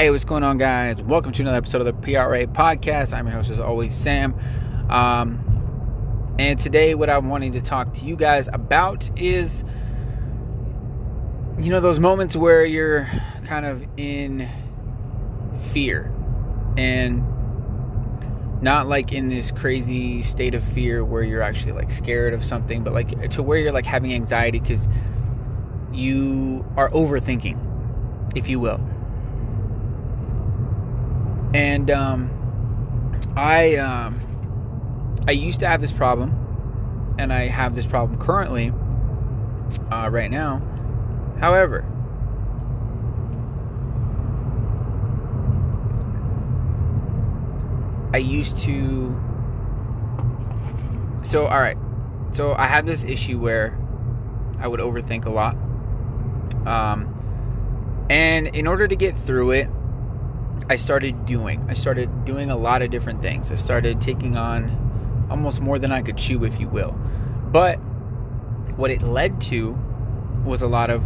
Hey, what's going on, guys? Welcome to another episode of the PRA podcast. I'm your host, as always, Sam. Um, and today, what I'm wanting to talk to you guys about is, you know, those moments where you're kind of in fear and not like in this crazy state of fear where you're actually like scared of something, but like to where you're like having anxiety because you are overthinking, if you will and um, I um, I used to have this problem, and I have this problem currently, uh, right now. However, I used to. So all right, so I had this issue where I would overthink a lot, um, and in order to get through it I started doing. I started doing a lot of different things. I started taking on almost more than I could chew, if you will. But what it led to was a lot of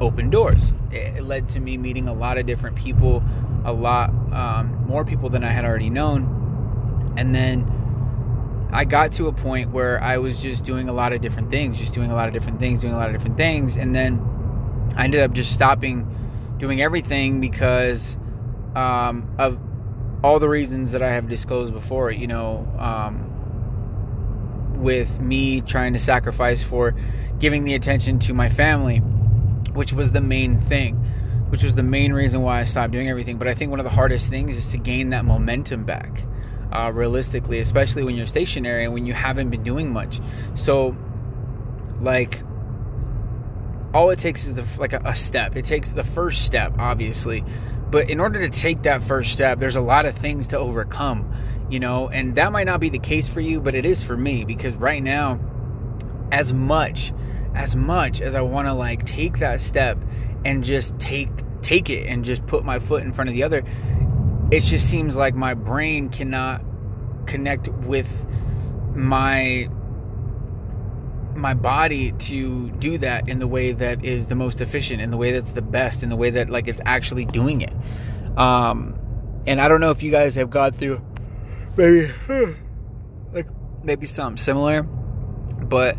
open doors. It led to me meeting a lot of different people, a lot um, more people than I had already known. And then I got to a point where I was just doing a lot of different things, just doing a lot of different things, doing a lot of different things. And then I ended up just stopping doing everything because um, of all the reasons that I have disclosed before, you know, um, with me trying to sacrifice for giving the attention to my family, which was the main thing, which was the main reason why I stopped doing everything. But I think one of the hardest things is to gain that momentum back, uh, realistically, especially when you're stationary and when you haven't been doing much. So, like, all it takes is the, like a, a step. It takes the first step, obviously, but in order to take that first step, there's a lot of things to overcome, you know, and that might not be the case for you, but it is for me because right now, as much, as much as I want to like take that step and just take take it and just put my foot in front of the other, it just seems like my brain cannot connect with my my body to do that in the way that is the most efficient, in the way that's the best, in the way that like it's actually doing it. Um, and I don't know if you guys have gone through maybe like maybe something similar, but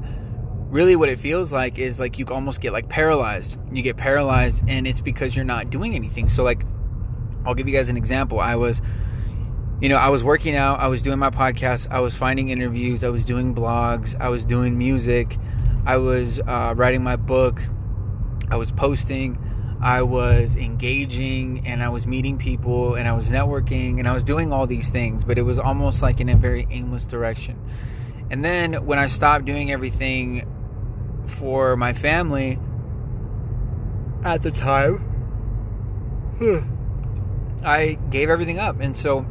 really what it feels like is like you almost get like paralyzed. You get paralyzed, and it's because you're not doing anything. So like, I'll give you guys an example. I was you know, I was working out, I was doing my podcast, I was finding interviews, I was doing blogs, I was doing music, I was uh, writing my book, I was posting, I was engaging, and I was meeting people, and I was networking, and I was doing all these things, but it was almost like in a very aimless direction. And then when I stopped doing everything for my family at the time, I gave everything up. And so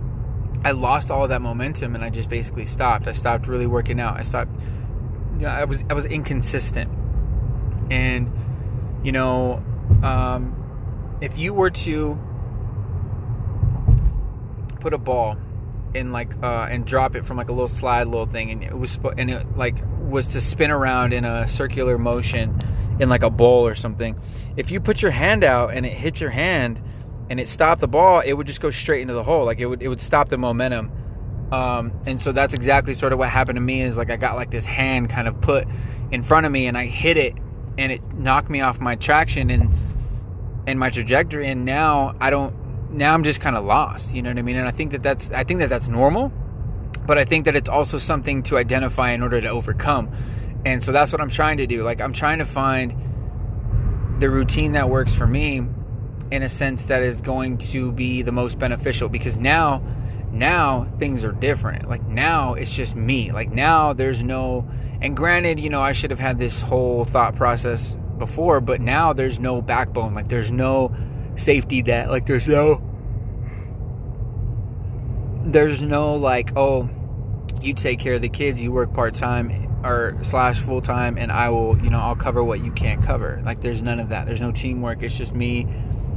I lost all of that momentum and I just basically stopped. I stopped really working out. I stopped you know, I was I was inconsistent. And you know, um, if you were to put a ball in like uh, and drop it from like a little slide little thing and it was and it like was to spin around in a circular motion in like a bowl or something. If you put your hand out and it hit your hand, and it stopped the ball, it would just go straight into the hole. Like it would it would stop the momentum. Um, and so that's exactly sort of what happened to me is like I got like this hand kind of put in front of me and I hit it and it knocked me off my traction and and my trajectory and now I don't now I'm just kind of lost, you know what I mean? And I think that that's I think that that's normal, but I think that it's also something to identify in order to overcome. And so that's what I'm trying to do. Like I'm trying to find the routine that works for me in a sense that is going to be the most beneficial because now now things are different. Like now it's just me. Like now there's no and granted you know i should have had this whole thought process before but now there's no backbone. Like there's no safety net. Like there's no there's no like oh you take care of the kids you work part-time or slash full-time and i will you know i'll cover what you can't cover. Like there's none of that. There's no teamwork. It's just me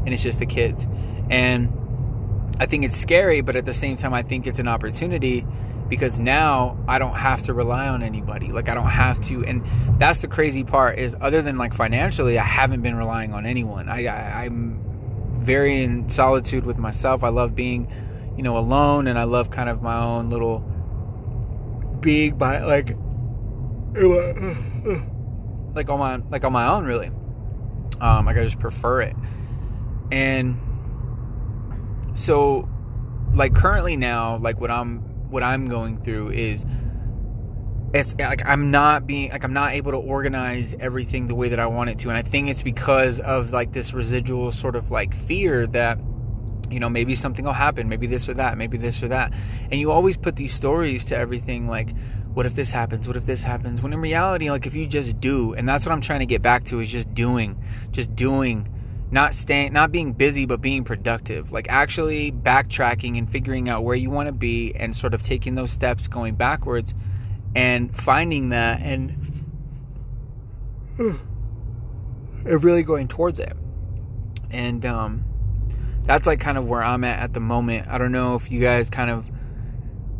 and it's just the kids. And I think it's scary, but at the same time, I think it's an opportunity because now I don't have to rely on anybody. Like I don't have to, and that's the crazy part is other than like financially, I haven't been relying on anyone. I, I am very in solitude with myself. I love being, you know, alone, and I love kind of my own little being by like, like on my like on my own really. Um, like I just prefer it, and so like currently now, like what I'm what I'm going through is it's like I'm not being like I'm not able to organize everything the way that I want it to, and I think it's because of like this residual sort of like fear that you know maybe something will happen, maybe this or that, maybe this or that, and you always put these stories to everything like what if this happens? What if this happens? When in reality like if you just do and that's what i'm trying to get back to is just doing. Just doing not staying not being busy but being productive. Like actually backtracking and figuring out where you want to be and sort of taking those steps going backwards and finding that and really going towards it. And um that's like kind of where i'm at at the moment. I don't know if you guys kind of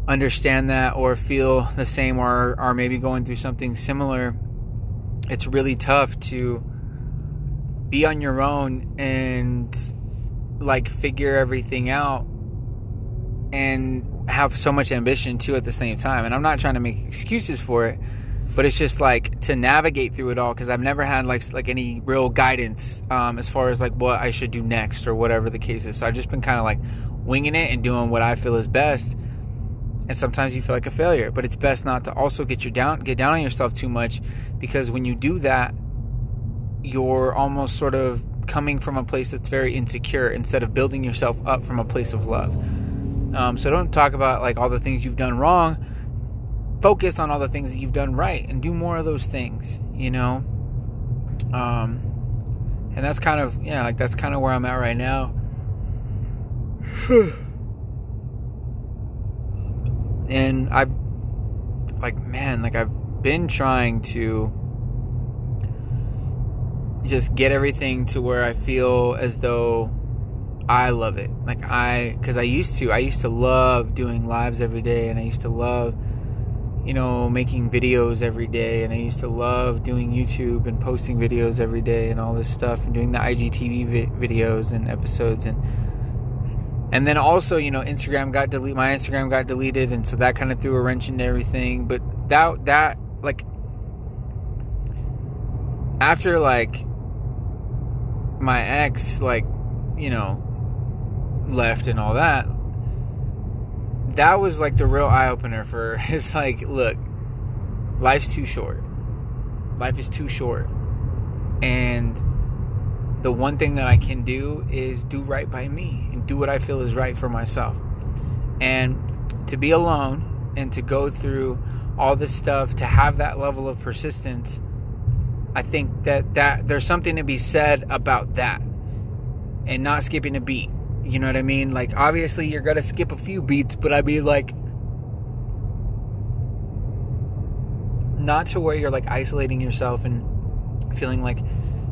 understand that or feel the same or are maybe going through something similar. It's really tough to be on your own and like figure everything out and have so much ambition too at the same time. And i'm not trying to make excuses for it but it's just like to navigate through it all because i've never had like like any real guidance um, as far as like what i should do next or whatever the case is. So i've just been kind of like winging it and doing what i feel is best. And sometimes you feel like a failure but it's best not to also get you down get down on yourself too much because when you do that you're almost sort of coming from a place that's very insecure instead of building yourself up from a place of love. Um, so don't talk about like all the things you've done wrong. Focus on all the things that you've done right and do more of those things you know? Um, and that's kind of yeah like that's kind of where i'm at right now. And I've like man, like I've been trying to just get everything to where I feel as though I love it. Like I cuz I used to I used to love doing lives every day and I used to love you know making videos every day and I used to love doing YouTube and posting videos every day and all this stuff and doing the IGTV vi- videos and episodes and and then also you know instagram got deleted my instagram got deleted and so that kind of threw a wrench into everything but that that like after like my ex like you know left and all that that was like the real eye opener for it's like look life's too short life is too short and the one thing that I can do is do right by me and do what I feel is right for myself. And to be alone and to go through all this stuff, to have that level of persistence, I think that, that there's something to be said about that and not skipping a beat. You know what I mean? Like, obviously, you're going to skip a few beats, but I mean, like, not to where you're like isolating yourself and feeling like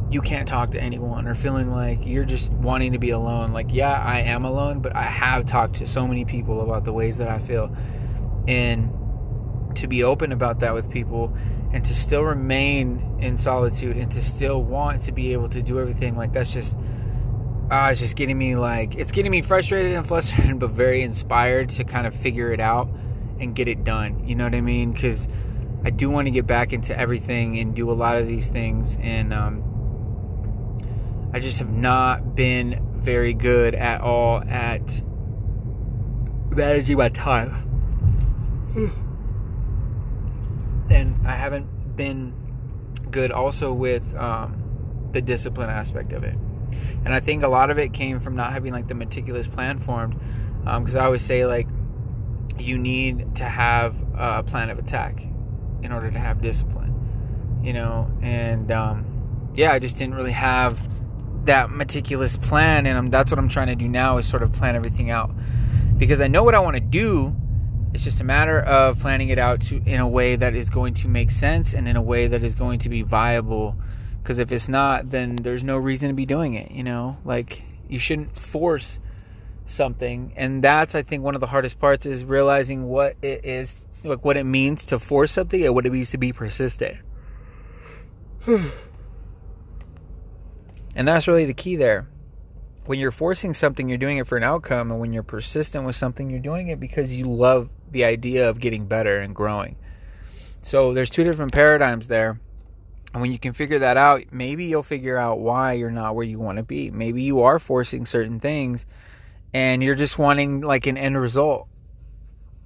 you can't talk to anyone or feeling like you're just wanting to be alone. Like, yeah, I am alone, but I have talked to so many people about the ways that I feel. And to be open about that with people and to still remain in solitude and to still want to be able to do everything like that's just uh, it's just getting me like it's getting me frustrated and flustered but very inspired to kind of figure it out and get it done you know what i mean because i do want to get back into everything and do a lot of these things and um, I just have not been very good at all at managing my time. and I haven't been good also with um, the discipline aspect of it. And I think a lot of it came from not having like the meticulous plan formed. Because um, I always say, like, you need to have a plan of attack in order to have discipline, you know? And um, yeah, I just didn't really have that meticulous plan and I'm, that's what i'm trying to do now is sort of plan everything out because i know what i want to do it's just a matter of planning it out to in a way that is going to make sense and in a way that is going to be viable. Because if it's not then there's no reason to be doing it you know? Like you shouldn't force something. And that's i think one of the hardest parts is realizing what it is like what it means to force something and what it means to be persistent. And that's really the key there. When you're forcing something, you're doing it for an outcome. And when you're persistent with something, you're doing it because you love the idea of getting better and growing. So there's two different paradigms there. And when you can figure that out, maybe you'll figure out why you're not where you want to be. Maybe you are forcing certain things and you're just wanting like an end result.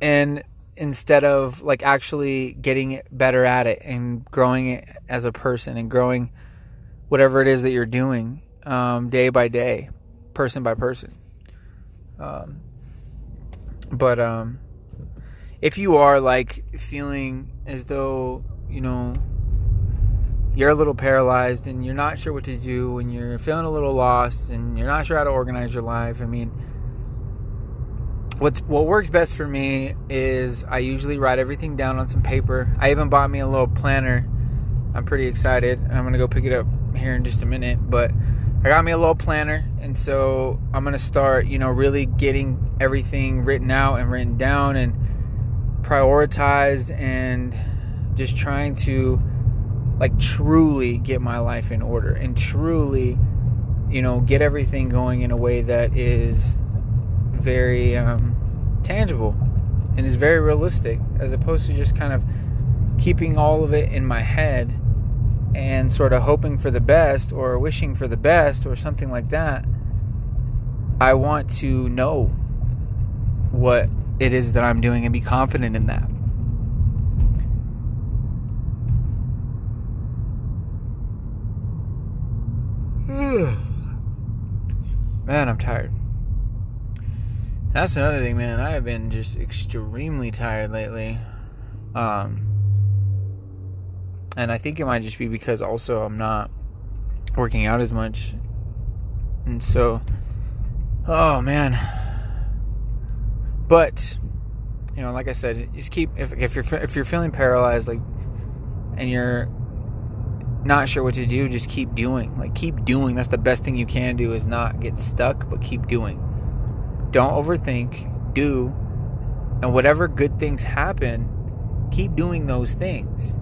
And instead of like actually getting better at it and growing it as a person and growing whatever it is that you're doing um, day by day, person by person. Um, but um, if you are like feeling as though, you know, you're a little paralyzed and you're not sure what to do and you're feeling a little lost and you're not sure how to organize your life, I mean, what what works best for me is I usually write everything down on some paper. I even bought me a little planner. I'm pretty excited. I'm gonna go pick it up here in just a minute, but I got me a little planner, and so I'm gonna start, you know, really getting everything written out and written down and prioritized, and just trying to like truly get my life in order and truly, you know, get everything going in a way that is very um, tangible and is very realistic, as opposed to just kind of keeping all of it in my head and sort of hoping for the best or wishing for the best or something like that. I want to know what it is that I'm doing and be confident in that. Man, I'm tired. That's another thing, man. I have been just extremely tired lately. Um, and I think it might just be because also I'm not working out as much. And so, oh man. But, you know, like I said, just keep, if, if you're, if you're feeling paralyzed, like, and you're not sure what to do, just keep doing. Like, keep doing. That's the best thing you can do is not get stuck, but keep doing don't overthink, do, and whatever good things happen, keep doing those things.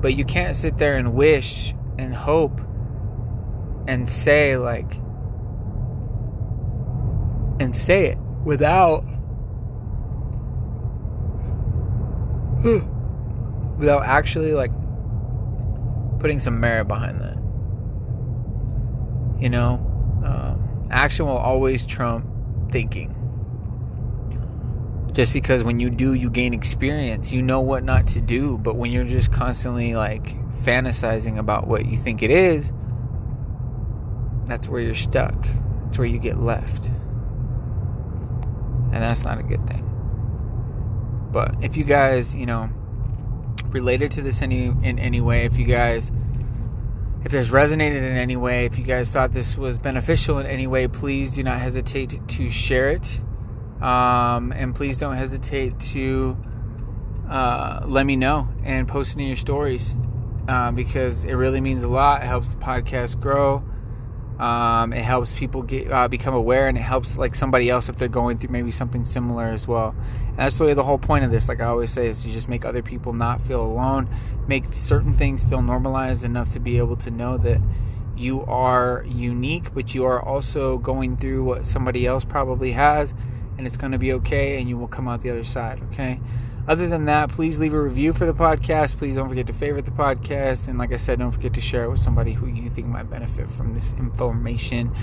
But you can't sit there and wish and hope and say, like, and say it. Without without actually like putting some merit behind that. You know? Um, action will always trump thinking. Just because when you do, you gain experience, you know what not to do. But when you're just constantly like fantasizing about what you think it is, that's where you're stuck. That's where you get left. And that's not a good thing. But if you guys, you know, related to this any in any way, if you guys if this resonated in any way, if you guys thought this was beneficial in any way, please do not hesitate to share it. Um, and please don't hesitate to uh, let me know and post it in your stories uh, because it really means a lot. It helps the podcast grow. Um, it helps people get uh, become aware, and it helps like somebody else if they're going through maybe something similar as well. And that's really the whole point of this. Like I always say, is to just make other people not feel alone, make certain things feel normalized enough to be able to know that you are unique, but you are also going through what somebody else probably has, and it's going to be okay, and you will come out the other side. Okay. Other than that, please leave a review for the podcast. Please don't forget to favorite the podcast. And like I said, don't forget to share it with somebody who you think might benefit from this information.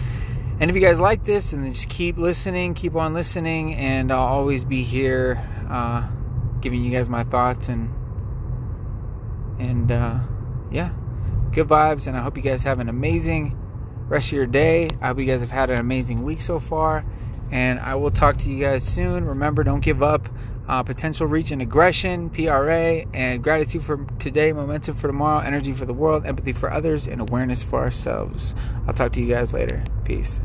And if you guys like this, and just keep listening, keep on listening, and I'll always be here uh, giving you guys my thoughts and and uh, yeah, good vibes. And I hope you guys have an amazing rest of your day. I hope you guys have had an amazing week so far. And I will talk to you guys soon. Remember, don't give up uh, potential reach and aggression, PRA, and gratitude for today, momentum for tomorrow, energy for the world, empathy for others, and awareness for ourselves. I'll talk to you guys later. Peace.